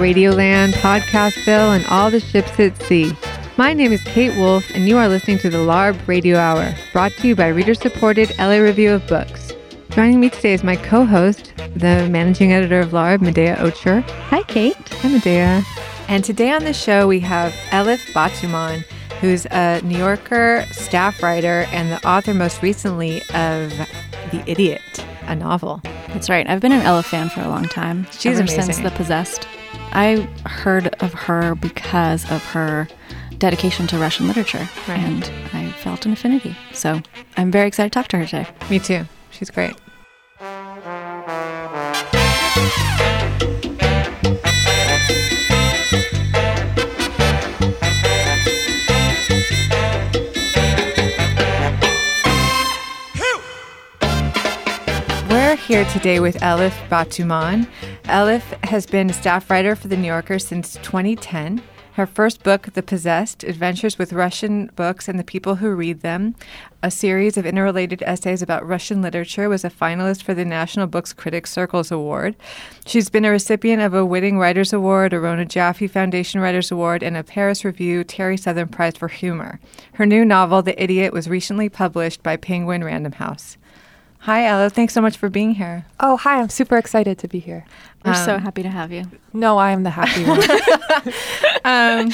Radioland, Podcastville, and all the ships at sea. My name is Kate Wolf, and you are listening to the LARB Radio Hour, brought to you by reader supported LA Review of Books. Joining me today is my co host, the managing editor of LARB, Medea Ocher. Hi, Kate. Hi, Medea. And today on the show, we have Elif Batuman, who's a New Yorker staff writer and the author most recently of The Idiot, a novel. That's right. I've been an Ella fan for a long time. She's ever amazing. since The Possessed. I heard of her because of her dedication to Russian literature, Right. and I felt an affinity. So I'm very excited to talk to her today. Me too. She's great. We're here today with Elif Batuman. Elif has been a staff writer for The New Yorker since 2010. Her first book, The Possessed Adventures with Russian Books and the People Who Read Them, a series of interrelated essays about Russian literature, was a finalist for the National Books Critics Circles Award. She's been a recipient of a Whiting Writers Award, a Rona Jaffe Foundation Writers Award, and a Paris Review Terry Southern Prize for Humor. Her new novel, The Idiot, was recently published by Penguin Random House. Hi, Ella. Thanks so much for being here. Oh, hi. I'm super excited to be here. We're so Um, happy to have you. No, I am the happy one. Um,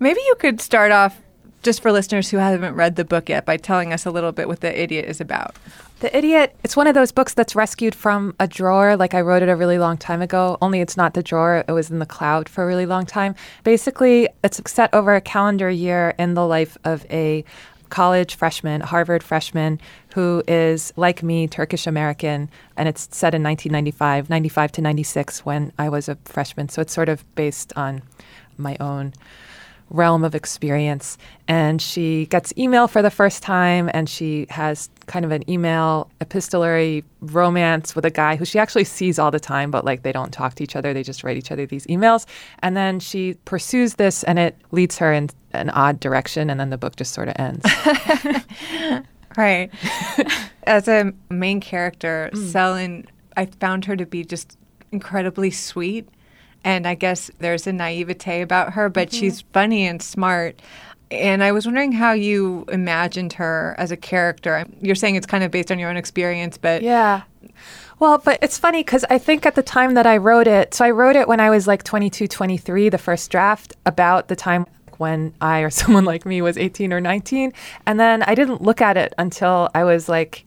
maybe you could start off, just for listeners who haven't read the book yet, by telling us a little bit what The Idiot is about. the Idiot, it's one of those books that's rescued from a drawer. Like I wrote it a really long time ago, only it's not the drawer. It was in the cloud for a really long time. Basically, it's set over a calendar year in the life of a college freshman, Harvard freshman, who is like me, Turkish American, and it's set in 1995, 95 to 96 when I was a freshman. So it's sort of based on my own realm of experience. And she gets email for the first time, and she has kind of an email epistolary romance with a guy who she actually sees all the time, but like they don't talk to each other. They just write each other these emails. And then she pursues this, and it leads her in an odd direction, and then the book just sort of ends. Right. As a main character, mm. Selin, I found her to be just incredibly sweet. And I guess there's a naivete about her, but mm-hmm. she's funny and smart. And I was wondering how you imagined her as a character. You're saying it's kind of based on your own experience, but Yeah. Well, but it's funny because I think at the time that I wrote it, so I wrote it when I was like 22, 23, the first draft, about the time when I or someone like me was 18 or 19. And then I didn't look at it until I was like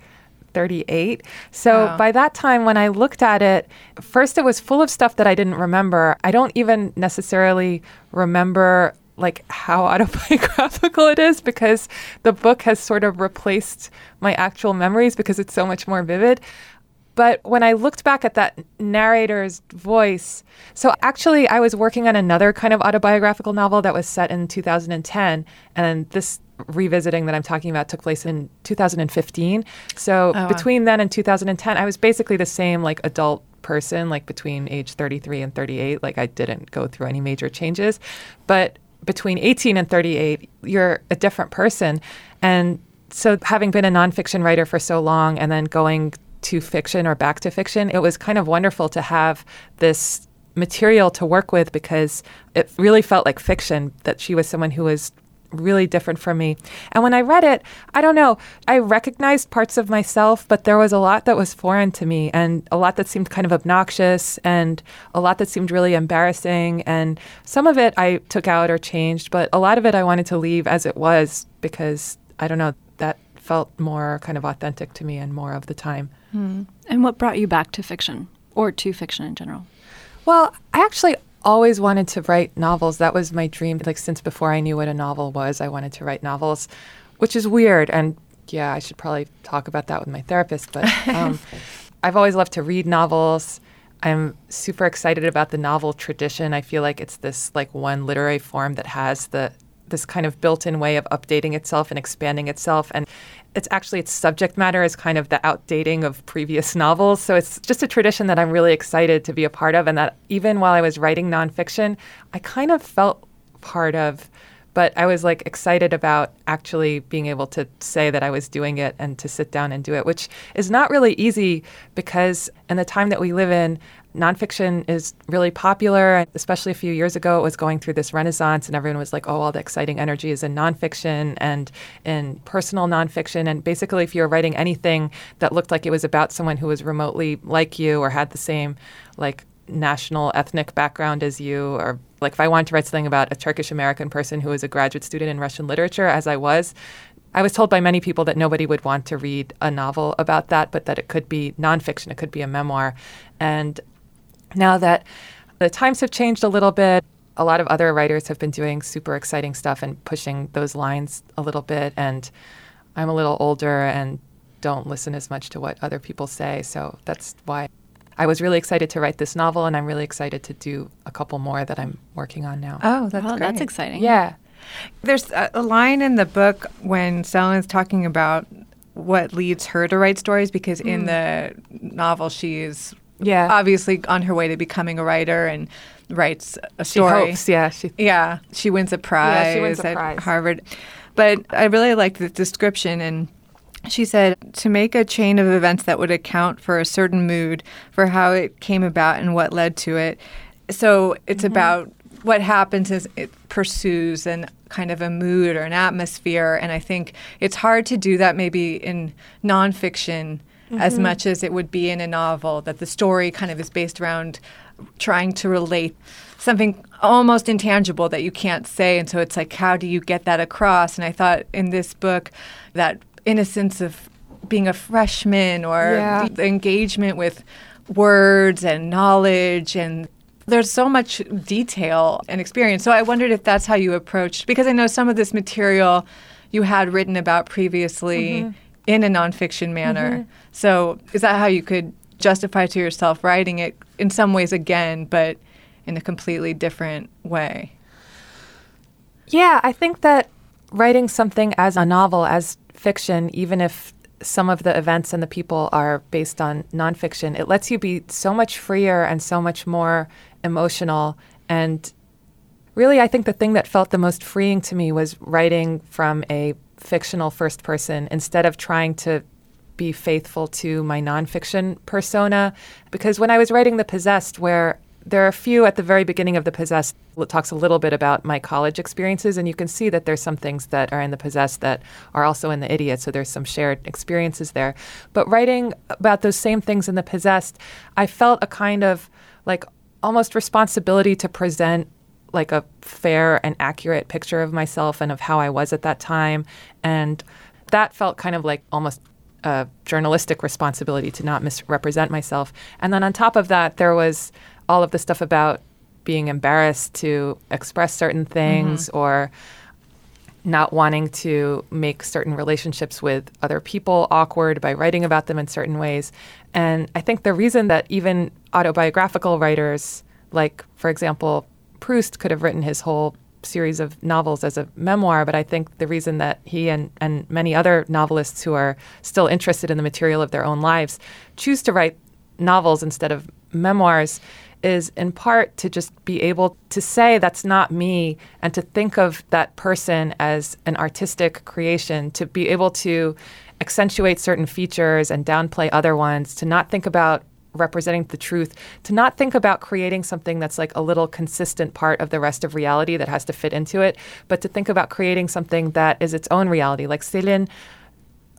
38. So Wow. by that time, when I looked at it, first it was full of stuff that I didn't remember. I don't even necessarily remember like how autobiographical it is because the book has sort of replaced my actual memories because it's so much more vivid. But when I looked back at that narrator's voice, so actually I was working on another kind of autobiographical novel that was set in 2010, and this revisiting that I'm talking about took place in 2015. So oh, wow. between then and 2010, I was basically the same like adult person, like between age 33 and 38. Like I didn't go through any major changes, but between 18 and 38, you're a different person, and so having been a nonfiction writer for so long and then going to fiction or back to fiction, it was kind of wonderful to have this material to work with because it really felt like fiction that she was someone who was really different from me. And when I read it, I don't know, I recognized parts of myself, but there was a lot that was foreign to me and a lot that seemed kind of obnoxious and a lot that seemed really embarrassing. And some of it I took out or changed, but a lot of it I wanted to leave as it was because I don't know, that felt more kind of authentic to me and more of the time. And what brought you back to fiction or to fiction in general? Well, I actually always wanted to write novels. That was my dream. Like since before I knew what a novel was, I wanted to write novels, which is weird. And yeah, I should probably talk about that with my therapist. But um, I've always loved to read novels. I'm super excited about the novel tradition. I feel like it's this like one literary form that has the this kind of built-in way of updating itself and expanding itself and it's actually its subject matter is kind of the outdating of previous novels. So it's just a tradition that i'm really excited to be a part of and that even while i was writing nonfiction i kind of felt part of but I was like excited about actually being able to say that I was doing it and to sit down and do it, which is not really easy because in the time that we live in, nonfiction is really popular, especially a few years ago. It was going through this renaissance, and everyone was like, oh, all the exciting energy is in nonfiction and in personal nonfiction. And basically, if you were writing anything that looked like it was about someone who was remotely like you or had the same, like, national ethnic background as you or like if I wanted to write something about a Turkish American person who was a graduate student in Russian literature as I was I was told by many people that nobody would want to read a novel about that but that it could be nonfiction it could be a memoir and now that the times have changed a little bit, a lot of other writers have been doing super exciting stuff and pushing those lines a little bit. And I'm a little older and don't listen as much to what other people say. So that's why I was really excited to write this novel, and I'm really excited to do a couple more that I'm working on now. Oh, that's well, great. that's exciting. Yeah. There's a, a line in the book when Selin's talking about what leads her to write stories because mm. in the novel she's yeah. obviously on her way to becoming a writer and writes a story. She hopes, yeah. She, yeah, she wins a prize, yeah, she wins a at. Harvard. But I really liked the description and she said to make a chain of events that would account for a certain mood, for how it came about and what led to it. So it's mm-hmm. about what happens is it pursues and kind of a mood or an atmosphere. And I think it's hard to do that maybe in nonfiction mm-hmm. as much as it would be in a novel, that the story kind of is based around trying to relate something almost intangible that you can't say. And so it's like, how do you get that across? And I thought in this book, that innocence of being a freshman or yeah. the engagement with words and knowledge and there's so much detail and experience. So I wondered if that's how you approached because I know some of this material you had written about previously mm-hmm. in a nonfiction manner. Mm-hmm. So is that how you could justify to yourself writing it in some ways again, but in a completely different way? Yeah, I think that writing something as a novel, as fiction, even if some of the events and the people are based on nonfiction, it lets you be so much freer and so much more emotional. And really, I think the thing that felt the most freeing to me was writing from a fictional first person instead of trying to be faithful to my nonfiction persona because when I was writing The Possessed, where there are a few at the very beginning of The Possessed, it talks a little bit about my college experiences, and you can see that there's some things that are in The Possessed that are also in The Idiot, so there's some shared experiences there. But writing about those same things in The Possessed, I felt a kind of like almost responsibility to present like a fair and accurate picture of myself and of how I was at that time. And that felt kind of like almost a journalistic responsibility to not misrepresent myself. And then on top of that, there was all of the stuff about being embarrassed to express certain things mm-hmm. or not wanting to make certain relationships with other people awkward by writing about them in certain ways. And I think the reason that even autobiographical writers, like, for example, Proust, could have written his whole series of novels as a memoir, but I think the reason that he and, and many other novelists who are still interested in the material of their own lives choose to write novels instead of memoirs is in part to just be able to say that's not me and to think of that person as an artistic creation, to be able to accentuate certain features and downplay other ones, to not think about representing the truth, to not think about creating something that's like a little consistent part of the rest of reality that has to fit into it, but to think about creating something that is its own reality. Like Selin,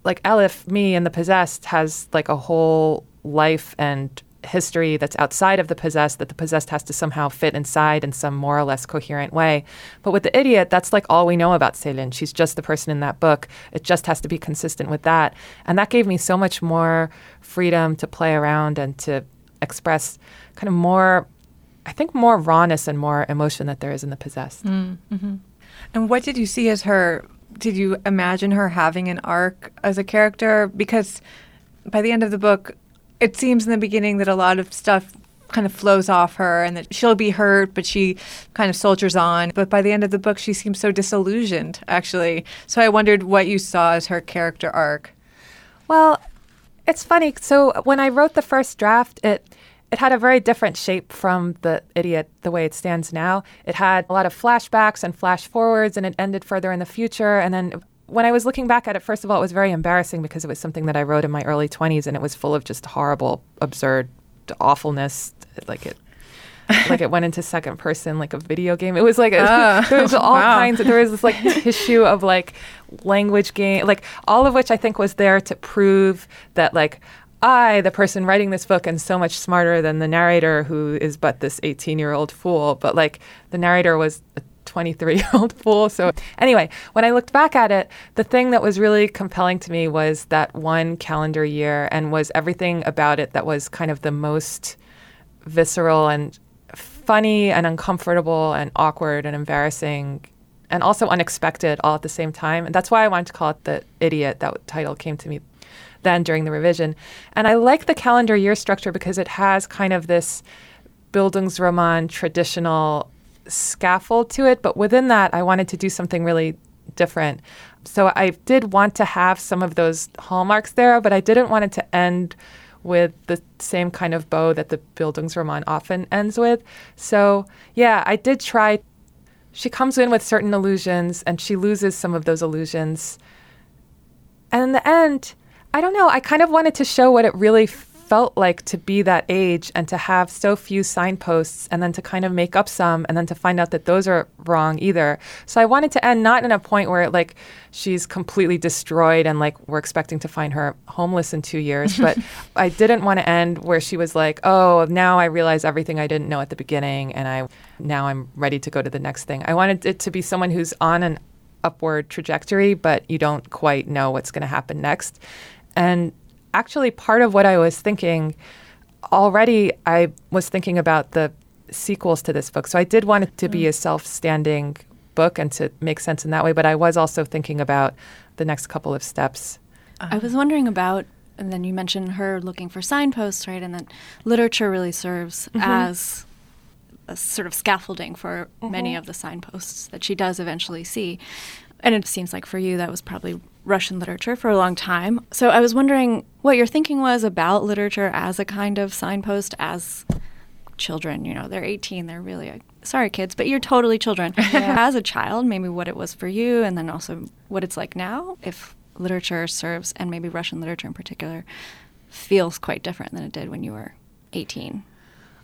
like Elif, me, and the possessed has like a whole life and history that's outside of the possessed that the possessed has to somehow fit inside in some more or less coherent way. But with the idiot, that's like all we know about Selin. She's just the person in that book. It just has to be consistent with that. And that gave me so much more freedom to play around and to express kind of more, I think, more rawness and more emotion that there is in the possessed. Mm, mm-hmm. And what did you see as her? Did you imagine her having an arc as a character? Because by the end of the book, it seems in the beginning that a lot of stuff kind of flows off her and that she'll be hurt, but she kind of soldiers on. But by the end of the book, she seems so disillusioned, actually. So I wondered what you saw as her character arc. Well, it's funny. So when I wrote the first draft, it it had a very different shape from the idiot the way it stands now. It had a lot of flashbacks and flash forwards, and it ended further in the future. And then when I was looking back at it, first of all, it was very embarrassing because it was something that I wrote in my early 20s, and it was full of just horrible, absurd awfulness. Like it like it went into second person like a video game. It was like a, uh, there was all wow. kinds of there was this like tissue of like language game like all of which I think was there to prove that like I, the person writing this book, am so much smarter than the narrator who is but this 18 year old fool. But like the narrator was a 23 year old fool. So, anyway, when I looked back at it, the thing that was really compelling to me was that one calendar year and was everything about it that was kind of the most visceral and funny and uncomfortable and awkward and embarrassing and also unexpected all at the same time. And that's why I wanted to call it The Idiot. That title came to me then during the revision. And I like the calendar year structure because it has kind of this Bildungsroman traditional scaffold to it. But within that, I wanted to do something really different. So I did want to have some of those hallmarks there, but I didn't want it to end with the same kind of bow that the buildings Bildungsroman often ends with. So, yeah, I did try. She comes in with certain illusions and she loses some of those illusions. And in the end, I don't know, I kind of wanted to show what it really felt like to be that age and to have so few signposts and then to kind of make up some and then to find out that those are wrong either. So I wanted to end not in a point where like she's completely destroyed and like we're expecting to find her homeless in 2 years, but I didn't want to end where she was like, "Oh, now I realize everything I didn't know at the beginning and I now I'm ready to go to the next thing." I wanted it to be someone who's on an upward trajectory, but you don't quite know what's going to happen next. And actually part of what I was thinking already. I was thinking about the sequels to this book, so I did want it to mm. be a self-standing book and to make sense in that way. But I was also thinking about the next couple of steps. I was wondering about, and then you mentioned her looking for signposts, right? And that literature really serves mm-hmm. as a sort of scaffolding for mm-hmm. many of the signposts that she does eventually see. And it seems like for you, that was probably Russian literature for a long time. So I was wondering what your thinking was about literature as a kind of signpost as children. You know, they're 18, they're really, sorry, kids, but you're totally children. Yeah. as a child, maybe what it was for you, and then also what it's like now, if literature serves, and maybe Russian literature in particular, feels quite different than it did when you were 18.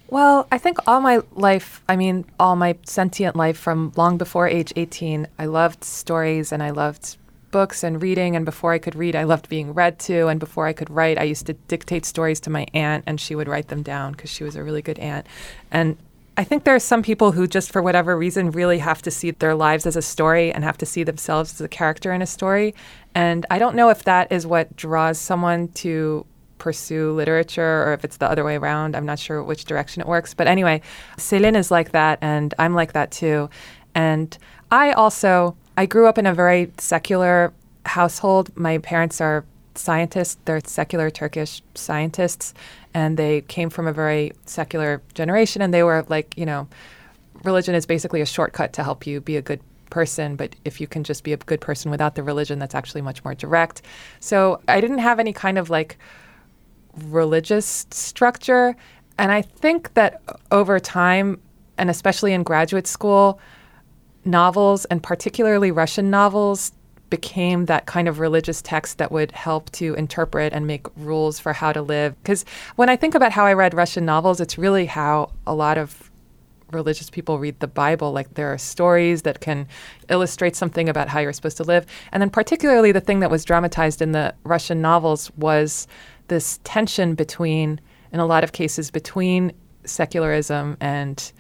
Well, I think all my life, I mean, all my sentient life from long before age 18, I loved stories and I loved books and reading. And before I could read, I loved being read to. And before I could write, I used to dictate stories to my aunt, and she would write them down because she was a really good aunt. And I think there are some people who, just for whatever reason, really have to see their lives as a story and have to see themselves as a character in a story. And I don't know if that is what draws someone to pursue literature or if it's the other way around. I'm not sure which direction it works. But anyway, Selin is like that, and I'm like that too. And I also I grew up in a very secular household. My parents are scientists, they're secular Turkish scientists, and they came from a very secular generation. And they were like, you know, religion is basically a shortcut to help you be a good person. But if you can just be a good person without the religion, that's actually much more direct. So I didn't have any kind of like religious structure. And I think that over time, and especially in graduate school, novels, and particularly Russian novels, became that kind of religious text that would help to interpret and make rules for how to live. Because when I think about how I read Russian novels, it's really how a lot of religious people read the Bible. Like there are stories that can illustrate something about how you're supposed to live. And then, particularly, the thing that was dramatized in the Russian novels was this tension between, in a lot of cases, between secularism and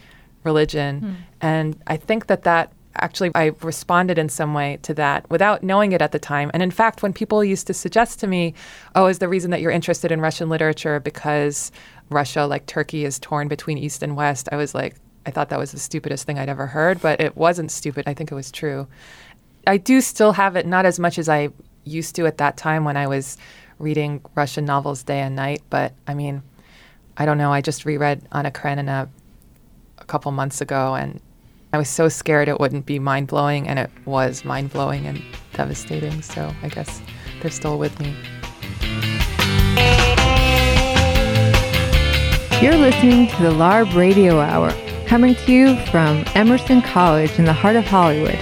religion. Mm. And I think that that actually I responded in some way to that without knowing it at the time. And in fact, when people used to suggest to me, "Oh, is the reason that you're interested in Russian literature because Russia, like Turkey, is torn between East and West?" I was like, I thought that was the stupidest thing I'd ever heard, but it wasn't stupid. I think it was true. I do still have it, not as much as I used to at that time when I was reading Russian novels day and night, but I mean, I don't know. I just reread Anna Karenina a couple months ago, and I was so scared it wouldn't be mind blowing, and it was mind blowing and devastating. So I guess they're still with me. You're listening to the LARB Radio Hour, coming to you from Emerson College in the heart of Hollywood.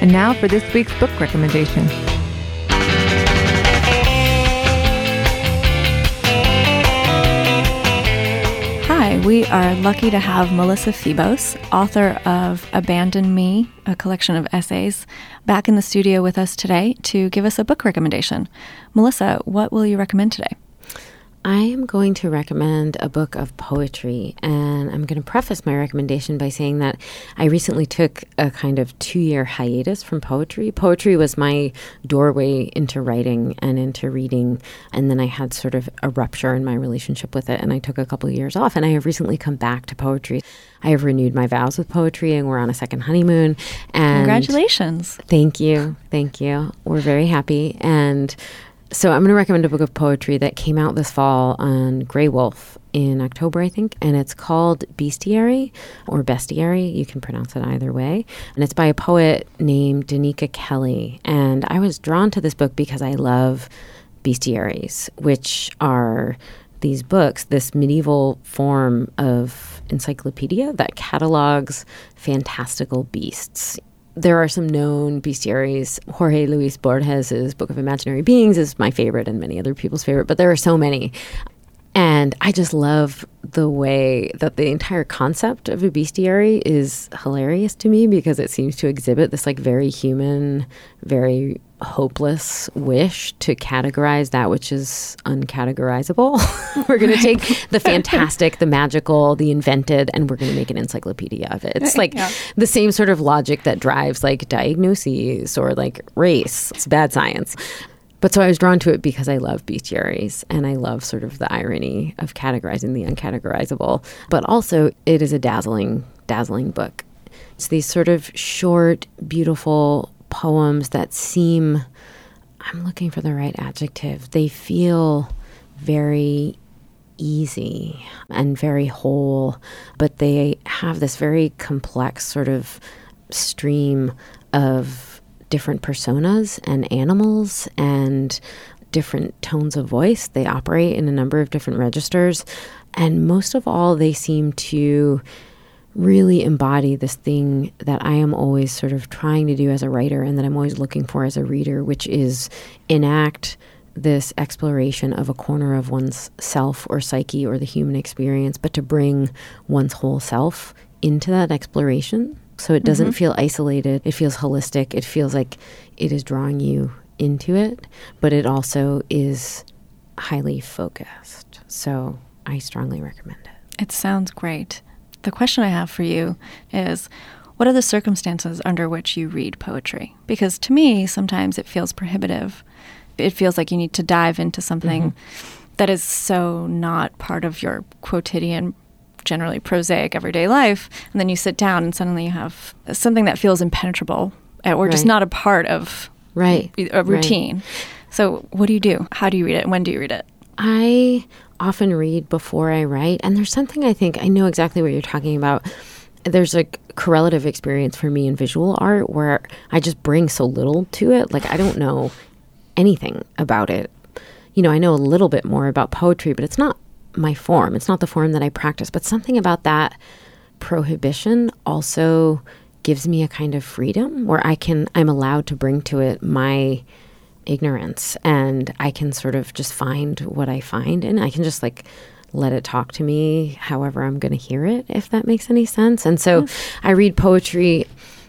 And now for this week's book recommendation. We are lucky to have Melissa Febos, author of Abandon Me, a collection of essays, back in the studio with us today to give us a book recommendation. Melissa, what will you recommend today? I am going to recommend a book of poetry, and I'm going to preface my recommendation by saying that I recently took a kind of two year hiatus from poetry. Poetry was my doorway into writing and into reading, and then I had sort of a rupture in my relationship with it, and I took a couple of years off, and I have recently come back to poetry. I have renewed my vows with poetry, and we're on a second honeymoon. And Congratulations. Thank you. Thank you. We're very happy. And so I'm going to recommend a book of poetry that came out this fall on Graywolf in October, I think, and it's called Bestiary or Bestiary. You can pronounce it either way. And it's by a poet named Donika Kelly. And I was drawn to this book because I love bestiaries, which are these books, this medieval form of encyclopedia that catalogs fantastical beasts there are some known bestiaries. Jorge Luis Borges's Book of Imaginary Beings is my favorite and many other people's favorite, but there are so many. And I just love the way that the entire concept of a bestiary is hilarious to me because it seems to exhibit this like very human, very hopeless wish to categorize that which is uncategorizable. we're going to take the fantastic, the magical, the invented, and we're going to make an encyclopedia of it. It's like yeah. the same sort of logic that drives like diagnoses or like race. It's bad science. But so I was drawn to it because I love bestiaries and I love sort of the irony of categorizing the uncategorizable. But also, it is a dazzling, dazzling book. It's these sort of short, beautiful poems that seem, I'm looking for the right adjective, they feel very easy and very whole, but they have this very complex sort of stream of different personas and animals and different tones of voice. They operate in a number of different registers. And most of all, they seem to really embody this thing that I am always sort of trying to do as a writer and that I'm always looking for as a reader, which is enact this exploration of a corner of one's self or psyche or the human experience, but to bring one's whole self into that exploration. So it doesn't mm-hmm. feel isolated, it feels holistic, it feels like it is drawing you into it, but it also is highly focused. So I strongly recommend it. It sounds great the question I have for you is what are the circumstances under which you read poetry? Because to me, sometimes it feels prohibitive. It feels like you need to dive into something mm-hmm. that is so not part of your quotidian, generally prosaic everyday life. And then you sit down and suddenly you have something that feels impenetrable eh, or right. just not a part of right. a routine. Right. So, what do you do? How do you read it? When do you read it? I often read before I write. And there's something I think I know exactly what you're talking about. There's a correlative experience for me in visual art where I just bring so little to it. Like, I don't know anything about it. You know, I know a little bit more about poetry, but it's not my form. It's not the form that I practice. But something about that prohibition also gives me a kind of freedom where I can, I'm allowed to bring to it my ignorance and I can sort of just find what I find and I can just like let it talk to me however I'm going to hear it, if that makes any sense. And so. I read poetry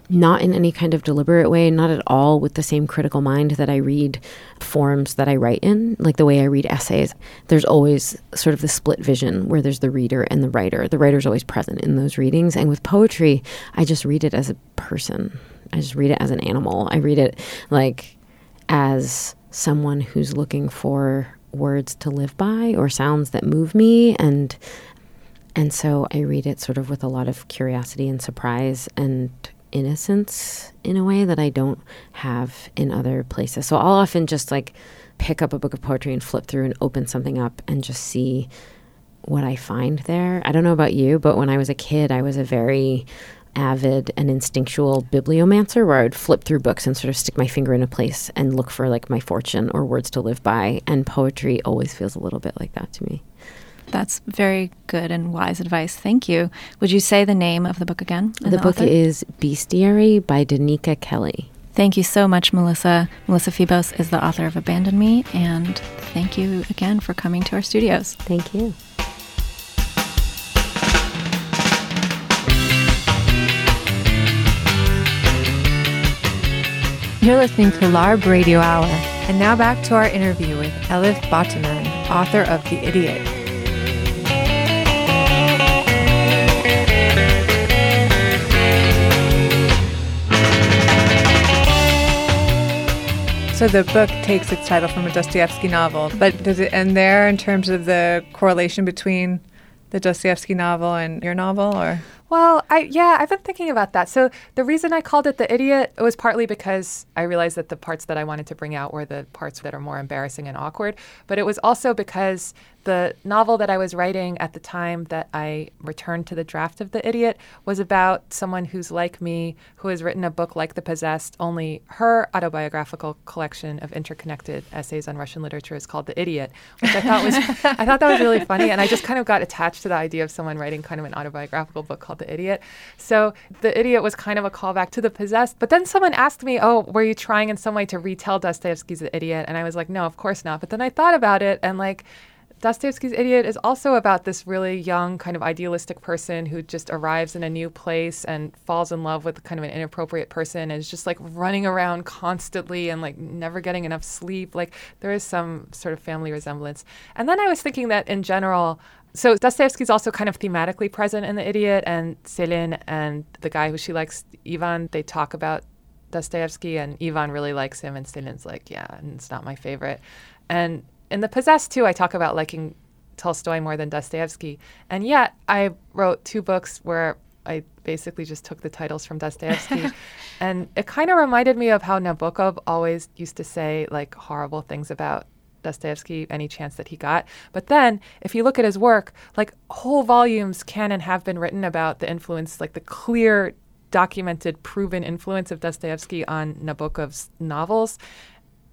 not in any kind of deliberate way, not at all with the same critical mind that I read forms that I write in, like the way I read essays. There's always sort of the split vision where there's the reader and the writer. The writer's always present in those readings. And with poetry, I just read it as a person. I just read it as an animal. I read it like as someone who's looking for words to live by or sounds that move me and and so I read it sort of with a lot of curiosity and surprise and innocence in a way that I don't have in other places. So I'll often just like pick up a book of poetry and flip through and open something up and just see what I find there. I don't know about you, but when I was a kid, I was a very avid and instinctual bibliomancer where I would flip through books and sort of stick my finger in a place and look for like my fortune or words to live by. And poetry always feels a little bit like that to me. That's very good and wise advice. Thank you. Would you say the name of the book again? and The book author? is Bestiary by Donika Kelly. Thank you so much, Melissa. Melissa Febos is the author of Abandon Me, and thank you again for coming to our studios. Thank you. You're listening to LARB Radio Hour. And now back to our interview with Elif Batuman, author of The Idiot. So the book takes its title from a Dostoevsky novel, but does it end there in terms of the correlation between the Dostoevsky novel and your novel, or? Well, I yeah, I've been thinking about that. So the reason I called it the idiot was partly because I realized that the parts that I wanted to bring out were the parts that are more embarrassing and awkward, but it was also because the novel that I was writing at the time that I returned to the draft of The Idiot was about someone who's like me, who has written a book like The Possessed, only her autobiographical collection of interconnected essays on Russian literature is called The Idiot, which I thought was I thought that was really funny and I just kind of got attached to the idea of someone writing kind of an autobiographical book called The Idiot. So The Idiot was kind of a callback to The Possessed, but then someone asked me, "Oh, were you trying in some way to retell Dostoevsky's The Idiot?" And I was like, "No, of course not." But then I thought about it and like Dostoevsky's Idiot is also about this really young, kind of idealistic person who just arrives in a new place and falls in love with kind of an inappropriate person and is just like running around constantly and like never getting enough sleep. Like there is some sort of family resemblance. And then I was thinking that in general, so Dostoevsky's also kind of thematically present in The Idiot, and Selin and the guy who she likes, Ivan, they talk about Dostoevsky, and Ivan really likes him, and Selin's like, yeah, and it's not my favorite. And in The Possessed, too, I talk about liking Tolstoy more than Dostoevsky. And yet, I wrote two books where I basically just took the titles from Dostoevsky. and it kind of reminded me of how Nabokov always used to say, like, horrible things about Dostoevsky any chance that he got. But then, if you look at his work, like whole volumes can and have been written about the influence, like the clear, documented, proven influence of Dostoevsky on Nabokov's novels.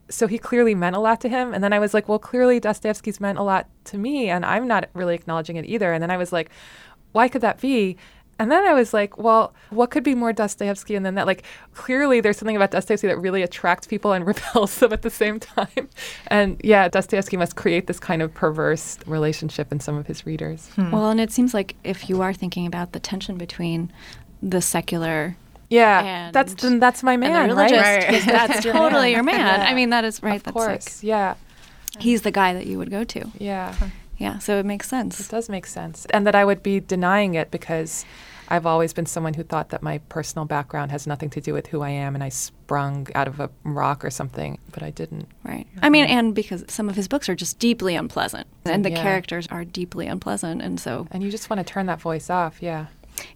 So he clearly meant a lot to him. And then I was like, well, clearly Dostoevsky's meant a lot to me, and I'm not really acknowledging it either. And then I was like, why could that be? And then I was like, well, what could be more Dostoevsky than that? Like, clearly there's something about Dostoevsky that really attracts people and repels them at the same time. And yeah, Dostoevsky must create this kind of perverse relationship in some of his readers. Hmm. Well, and it seems like if you are thinking about the tension between the secular Yeah, And- that's then that's my man, and the right? religious, that's totally your man. Yeah. I mean, that is right. Of that's course, like yeah, he's the guy that you would go to. yeah. Yeah, so it makes sense. It does make sense. And that I would be denying it because I've always been someone who thought that my personal background has nothing to do with who I am and I sprung out of a rock or something, but I didn't. Right. I mean, and because some of his books are just deeply unpleasant, and the Yeah. characters are deeply unpleasant, and so And you just want to turn that voice off, yeah.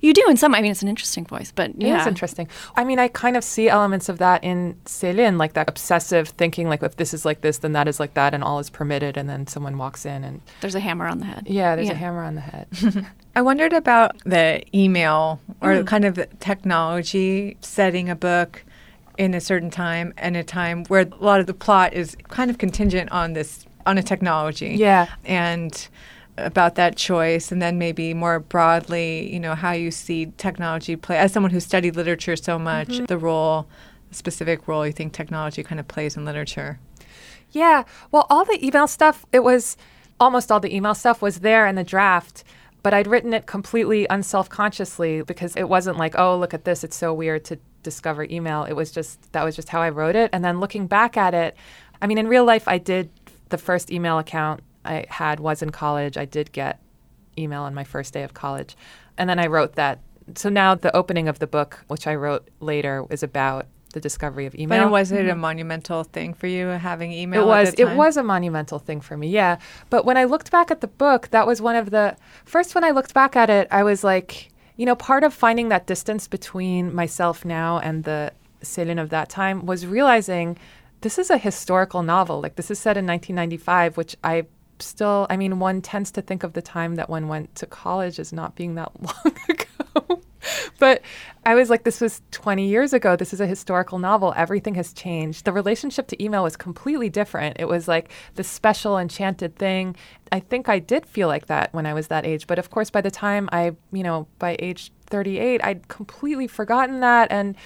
You do in some. I mean, it's an interesting voice, but It yeah, is interesting. I mean, I kind of see elements of that in Selin, like that obsessive thinking, like if this is like this, then that is like that, and all is permitted, and then someone walks in and There's a hammer on the head. yeah, there's Yeah. a hammer on the head. I wondered about the email or Mm. kind of the technology setting a book in a certain time and a time where a lot of the plot is kind of contingent on this on a technology. Yeah. And about that choice and then maybe more broadly, you know, how you see technology play as someone who studied literature so much, Mm-hmm. the role specific role you think technology kind of plays in literature. Yeah. Well, all the email stuff, it was almost all the email stuff was there in the draft, but I'd written it completely unself consciously because it wasn't like, oh, look at this. It's so weird to discover email. It was just, that was just how I wrote it. And then looking back at it, I mean, in real life, I did, the first email account I had was in college. I did get email on my first day of college. And then I wrote that. So now the opening of the book, which I wrote later, is about the discovery of email. But was it a monumental thing for you having email? Mm-hmm. It was. It was a monumental thing for me. Yeah. But when I looked back at the book, that was one of the first. When I looked back at it, I was like, you know, part of finding that distance between myself now and the Selin of that time was realizing this is a historical novel. Like this is set in 1995, which I still. I mean, one tends to think of the time that one went to college as not being that long ago. but I was like, this was 20 years ago. This is a historical novel. Everything has changed. The relationship to email was completely different. It was like the special, enchanted thing. I think I did feel like that when I was that age. But of course, by the time I, you know, by age 38, I'd completely forgotten that. And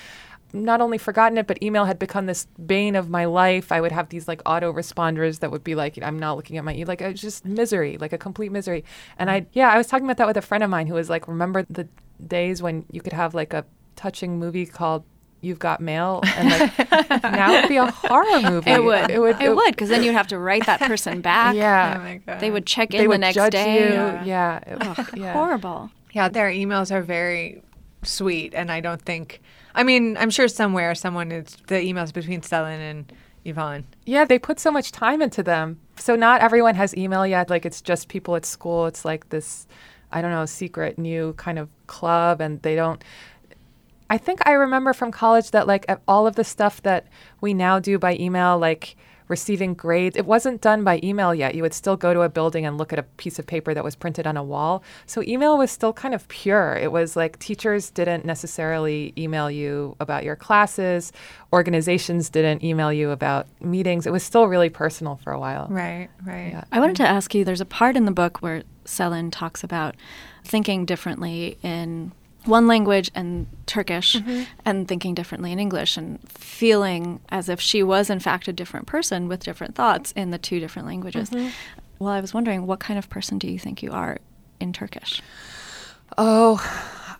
not only forgotten it, but email had become this bane of my life. I would have these like auto responders that would be like, I'm not looking at my email. Like, it was just misery, like a complete misery. And I, yeah, I was talking about that with a friend of mine who was like, remember the days when you could have like a touching movie called You've Got Mail, and like now it'd be a horror movie. It would. It would. It would because then you'd have to write that person back. Yeah. Oh my god. They would check in they the would next judge day. you. Yeah. Yeah. It- Ugh, yeah. Horrible. Yeah, their emails are very sweet, and I don't think. I mean, I'm sure somewhere someone is the emails between Selin and Ivan. Yeah, they put so much time into them. So not everyone has email yet. Like it's just people at school. It's like this, I don't know, secret new kind of club, and they don't. I think I remember from college that like all of the stuff that we now do by email, like receiving grades, it wasn't done by email yet. You would still go to a building and look at a piece of paper that was printed on a wall. So email was still kind of pure. It was like teachers didn't necessarily email you about your classes, organizations didn't email you about meetings. It was still really personal for a while. Right, right. Yeah. I wanted to ask you there's a part in the book where Selin talks about thinking differently in one language and Turkish mm-hmm. and thinking differently in English and feeling as if she was, in fact, a different person with different thoughts in the two different languages. Mm-hmm. Well, I was wondering, what kind of person do you think you are in Turkish? Oh,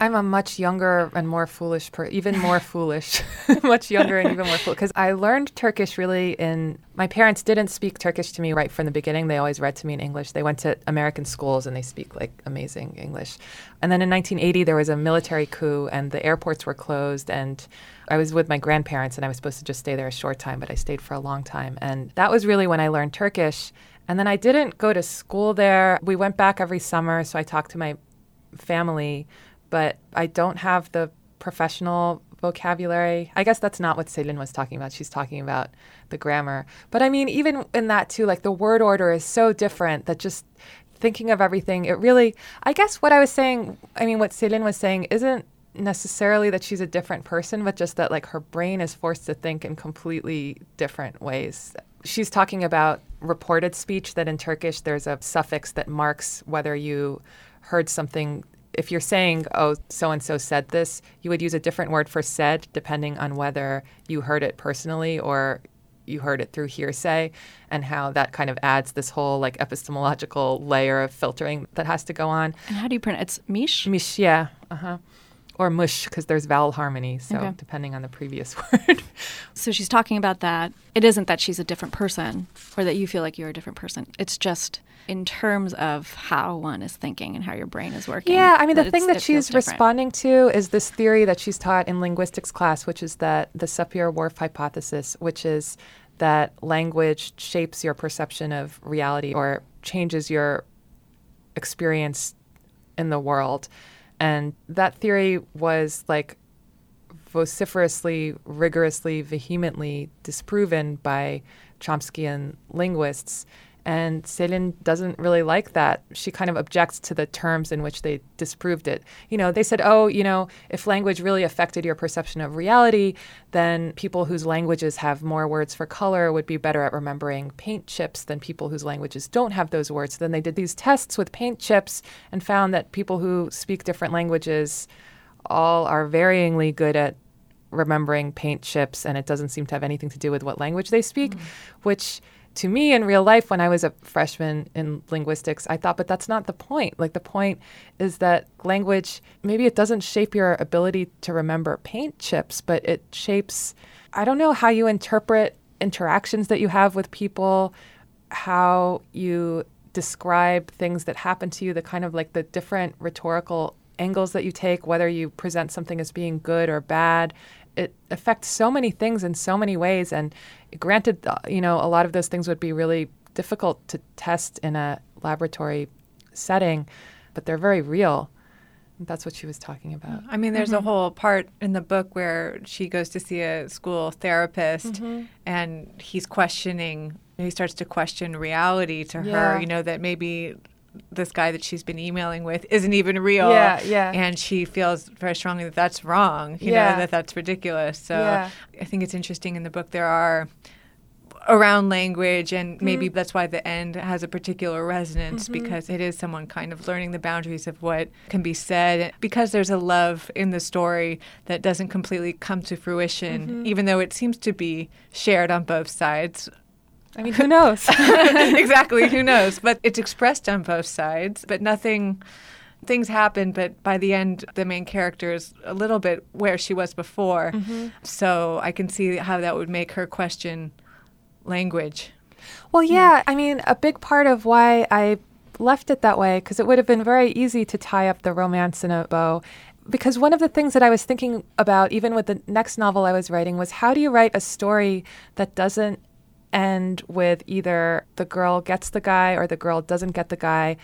I'm a much younger and more foolish, per- even more foolish, much younger and even more foolish. Because I learned Turkish really in. My parents didn't speak Turkish to me right from the beginning. They always read to me in English. They went to American schools and they speak like amazing English. And then in 1980, there was a military coup and the airports were closed. And I was with my grandparents and I was supposed to just stay there a short time, but I stayed for a long time. And that was really when I learned Turkish. And then I didn't go to school there. We went back every summer, so I talked to my family, but I don't have the professional vocabulary. I guess that's not what Selin was talking about. She's talking about the grammar. But I mean, even in that too, like the word order is so different that just thinking of everything, it really, I guess what I was saying, I mean, what Selin was saying isn't necessarily that she's a different person, but just that like her brain is forced to think in completely different ways. She's talking about reported speech that in Turkish there's a suffix that marks whether you heard something if you're saying, oh, so and so said this, you would use a different word for said depending on whether you heard it personally or you heard it through hearsay, and how that kind of adds this whole like epistemological layer of filtering that has to go on. And how do you pronounce it's Mish? Mish, yeah, uh huh. Or mush, because there's vowel harmony. So Okay. depending on the previous word. So she's talking about that. It isn't that she's a different person or that you feel like you're a different person. It's just in terms of how one is thinking and how your brain is working. Yeah, I mean, the thing that she's responding to is this theory that she's taught in linguistics class, which is that the Sapir-Whorf hypothesis, which is that language shapes your perception of reality or changes your experience in the world. And that theory was like vociferously, rigorously, vehemently disproven by Chomskyan linguists. And Selin doesn't really like that. She kind of objects to the terms in which they disproved it. You know, they said, oh, you know, if language really affected your perception of reality, then people whose languages have more words for color would be better at remembering paint chips than people whose languages don't have those words. then they did these tests with paint chips and found that people who speak different languages all are varyingly good at remembering paint chips, and it doesn't seem to have anything to do with what language they speak, mm. which to me in real life, when I was a freshman in linguistics, I thought, but that's not the point. Like, the point is that language, maybe it doesn't shape your ability to remember paint chips, but it shapes, I don't know, how you interpret interactions that you have with people, how you describe things that happen to you, the kind of like the different rhetorical angles that you take, whether you present something as being good or bad. It affects so many things in so many ways. And granted, uh, you know, a lot of those things would be really difficult to test in a laboratory setting, but they're very real. That's what she was talking about. I mean, there's a whole part in the book where she goes to see a school therapist and he's questioning, he starts to question reality to Yeah. her, you know, that maybe this guy that she's been emailing with isn't even real. Yeah, yeah. And she feels very strongly that that's wrong. You Yeah. know that that's ridiculous. So Yeah. I think it's interesting in the book there are around language and mm-hmm. maybe that's why the end has a particular resonance mm-hmm. because it is someone kind of learning the boundaries of what can be said because there's a love in the story that doesn't completely come to fruition mm-hmm. even though it seems to be shared on both sides I mean, who knows? exactly who knows but it's expressed on both sides but nothing things happen but by the end the main character is a little bit where she was before mm-hmm. so i can see how that would make her question language Well, yeah. I mean, a big part of why I left it that way, because it would have been very easy to tie up the romance in a bow. Because one of the things that I was thinking about, even with the next novel I was writing, was how do you write a story that doesn't end with either the girl gets the guy or the girl doesn't get the guy?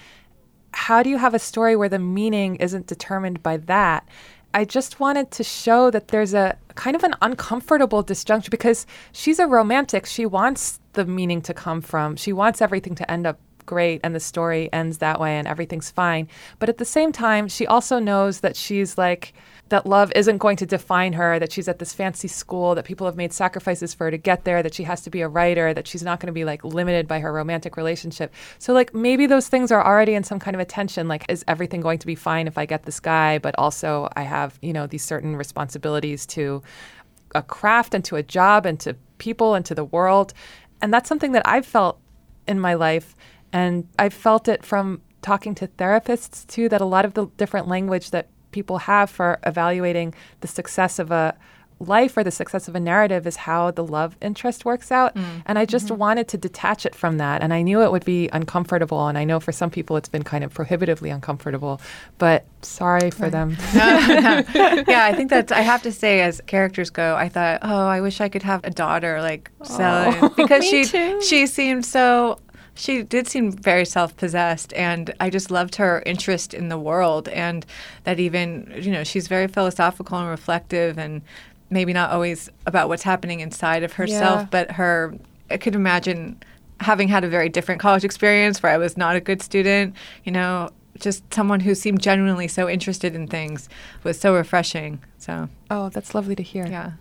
How do you have a story where the meaning isn't determined by that? I just wanted to show that there's a kind of an uncomfortable disjunction because she's a romantic. She wants the meaning to come from, she wants everything to end up great and the story ends that way and everything's fine. But at the same time, she also knows that she's like, that love isn't going to define her, that she's at this fancy school, that people have made sacrifices for her to get there, that she has to be a writer, that she's not going to be like limited by her romantic relationship. So, like, maybe those things are already in some kind of a tension. Like, is everything going to be fine if I get this guy? But also, I have, you know, these certain responsibilities to a craft and to a job and to people and to the world. And that's something that I've felt in my life. And I've felt it from talking to therapists too, that a lot of the different language that people have for evaluating the success of a life or the success of a narrative is how the love interest works out. Mm. And I just mm-hmm. wanted to detach it from that. And I knew it would be uncomfortable. And I know for some people it's been kind of prohibitively uncomfortable, but sorry for them. yeah, I think that's. I have to say, as characters go, I thought, oh, I wish I could have a daughter like Sally because she too. she seemed so. She did seem very self-possessed, and I just loved her interest in the world, and that even you know she's very philosophical and reflective, and maybe not always about what's happening inside of herself, Yeah. but her. I could imagine having had a very different college experience where I was not a good student, you know, just someone who seemed genuinely so interested in things was so refreshing. So, Oh, that's lovely to hear. yeah.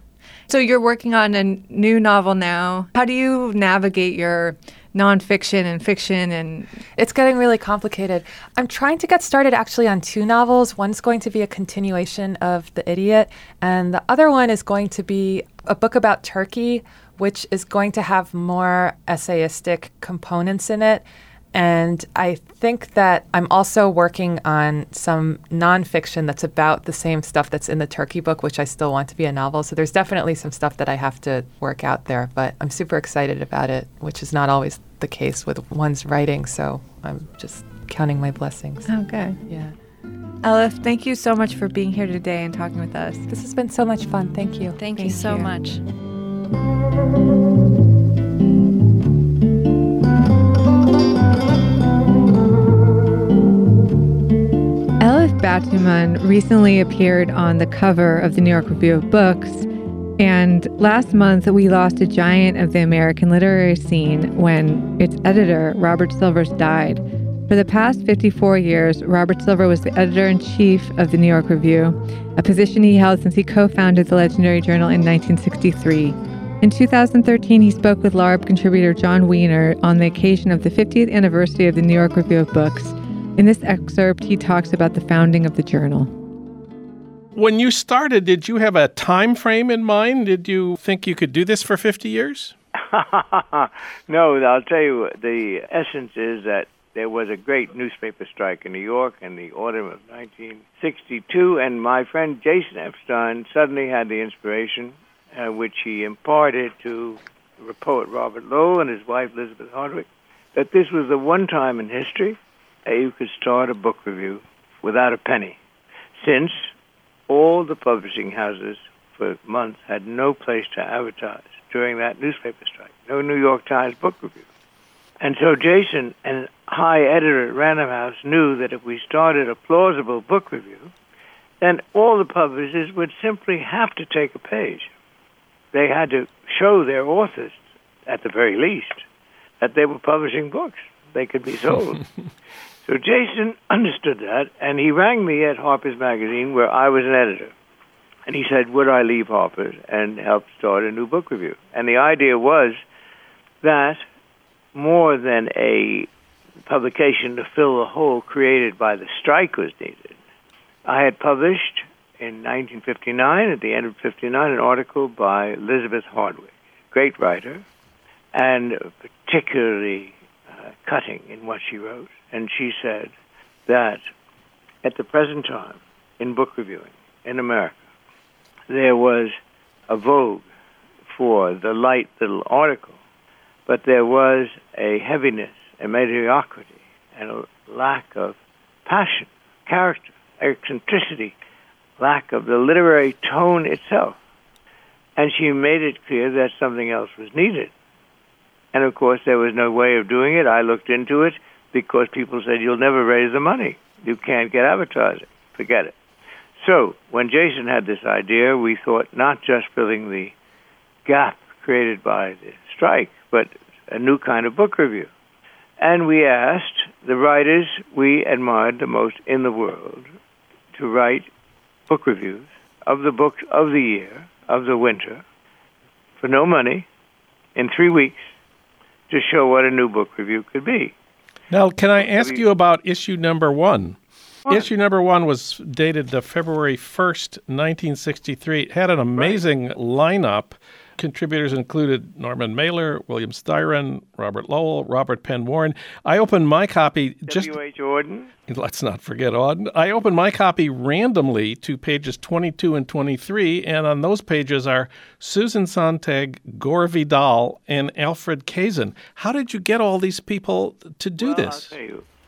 So you're working on a new novel now. How do you navigate your nonfiction and fiction and It's getting really complicated. I'm trying to get started actually on two novels. One's going to be a continuation of The Idiot, and the other one is going to be a book about Turkey, which is going to have more essayistic components in it. And I think that I'm also working on some nonfiction that's about the same stuff that's in the Turkey book, which I still want to be a novel. So there's definitely some stuff that I have to work out there, but I'm super excited about it, which is not always the case with one's writing. So I'm just counting my blessings. Oh, okay. Yeah. Elif, thank you so much for being here today and talking with us. This has been so much fun. Thank you. Thank, you so you. much. Elif Batuman recently appeared on the cover of the New York Review of Books. And last month, we lost a giant of the American literary scene when its editor, Robert Silvers, died. For the past 54 years, Robert Silver was the editor in chief of the New York Review, a position he held since he co founded the legendary journal in 1963. In 2013, he spoke with LARB contributor Jon Wiener on the occasion of the 50th anniversary of the New York Review of Books. In this excerpt, he talks about the founding of the journal. When you started, did you have a time frame in mind? Did you think you could do this for 50 years? no, I'll tell you, the essence is that there was a great newspaper strike in New York in the autumn of 1962, and my friend Jason Epstein suddenly had the inspiration, uh, which he imparted to the poet Robert Lowell and his wife Elizabeth Hardwick, that this was the one time in history that you could start a book review without a penny, since all the publishing houses for months had no place to advertise during that newspaper strike. No New York Times book review. And so Jason and high editor at Random House knew that if we started a plausible book review, then all the publishers would simply have to take a page. They had to show their authors, at the very least, that they were publishing books. They could be sold. so Jason understood that, and he rang me at Harper's Magazine, where I was an editor. And he said, Would I leave Harper's and help start a new book review? And the idea was that more than a publication to fill the hole created by the strike was needed. I had published in 1959, at the end of 59, an article by Elizabeth Hardwick, great writer, and particularly cutting in what she wrote. And she said that at the present time, in book reviewing in America, there was a vogue for the light little article, but there was a heaviness, a mediocrity, and a lack of passion, character, eccentricity, lack of the literary tone itself. And she made it clear that something else was needed. And of course, there was no way of doing it. I looked into it because people said, You'll never raise the money. You can't get advertising. Forget it. So, when Jason had this idea, we thought not just filling the gap created by the strike, but a new kind of book review. And we asked the writers we admired the most in the world to write book reviews of the books of the year, of the winter, for no money, in three weeks, to show what a new book review could be. Now, can I ask you about issue number one? Issue number one was dated the February 1st, 1963. It had an amazing right. lineup. Contributors included Norman Mailer, William Styron, Robert Lowell, Robert Penn Warren. I opened my copy just. W.H. Auden. Let's not forget Auden. I opened my copy randomly to pages 22 and 23, and on those pages are Susan Sontag, Gore Vidal, and Alfred Kazin. How did you get all these people to do well, this?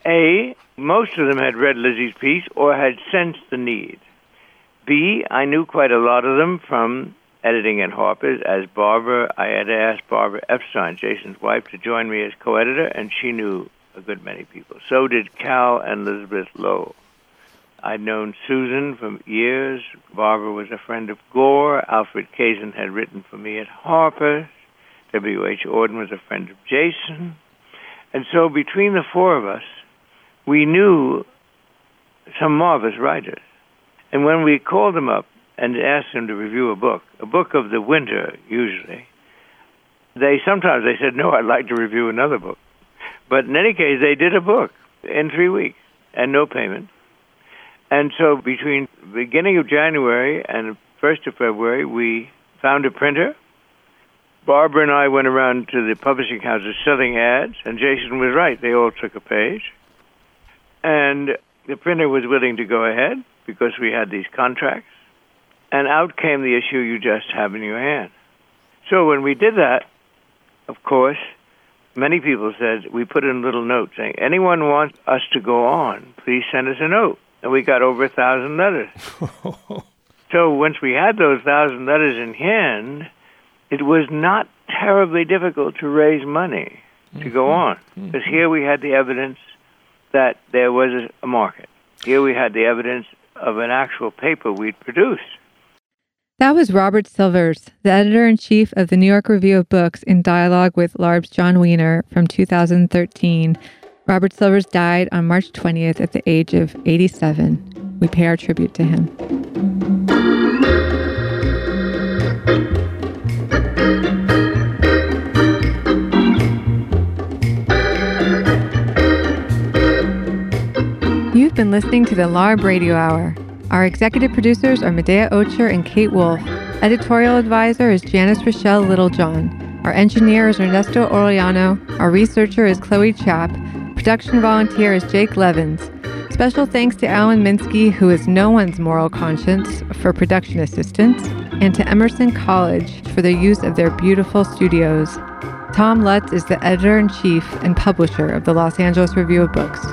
A, most of them had read Lizzie's piece or had sensed the need. B, I knew quite a lot of them from editing at Harper's. As Barbara, I had asked Barbara Epstein, Jason's wife, to join me as co-editor, and she knew a good many people. So did Cal and Elizabeth Lowell. I'd known Susan for years. Barbara was a friend of Gore. Alfred Kazin had written for me at Harper's. W.H. Auden was a friend of Jason. And so between the four of us, we knew some marvelous writers. And when we called them up and asked them to review a book, a book of the winter usually, they sometimes they said, "No, I'd like to review another book." But in any case, they did a book in three weeks and no payment. And so between beginning of January and first of February, we found a printer. Barbara and I went around to the publishing houses selling ads, and Jason was right. They all took a page. And the printer was willing to go ahead because we had these contracts. And out came the issue you just have in your hand. So when we did that, of course, many people said, we put in a little note saying, anyone wants us to go on, please send us a note. And we got over a thousand letters. so once we had those thousand letters in hand, it was not terribly difficult to raise money to go mm-hmm. on. Because here we had the evidence that there was a market. Here we had the evidence of an actual paper we'd produced. That was Robert Silvers, the editor in chief of the New York Review of Books, in dialogue with LARB's Jon Wiener from 2013. Robert Silvers died on March 20th at the age of 87. We pay our tribute to him. You've been listening to the LARB Radio Hour. Our executive producers are Medaya Ocher and Kate Wolf. Editorial advisor is Janice Rochelle Littlejohn. Our engineer is Ernesto Orellano. Our researcher is Chloe Chap. Production volunteer is Jake Levins. Special thanks to Alan Minsky, who is no one's moral conscience, for production assistance, and to Emerson College for their use of their beautiful studios. Tom Lutz is the editor in chief and publisher of the Los Angeles Review of Books.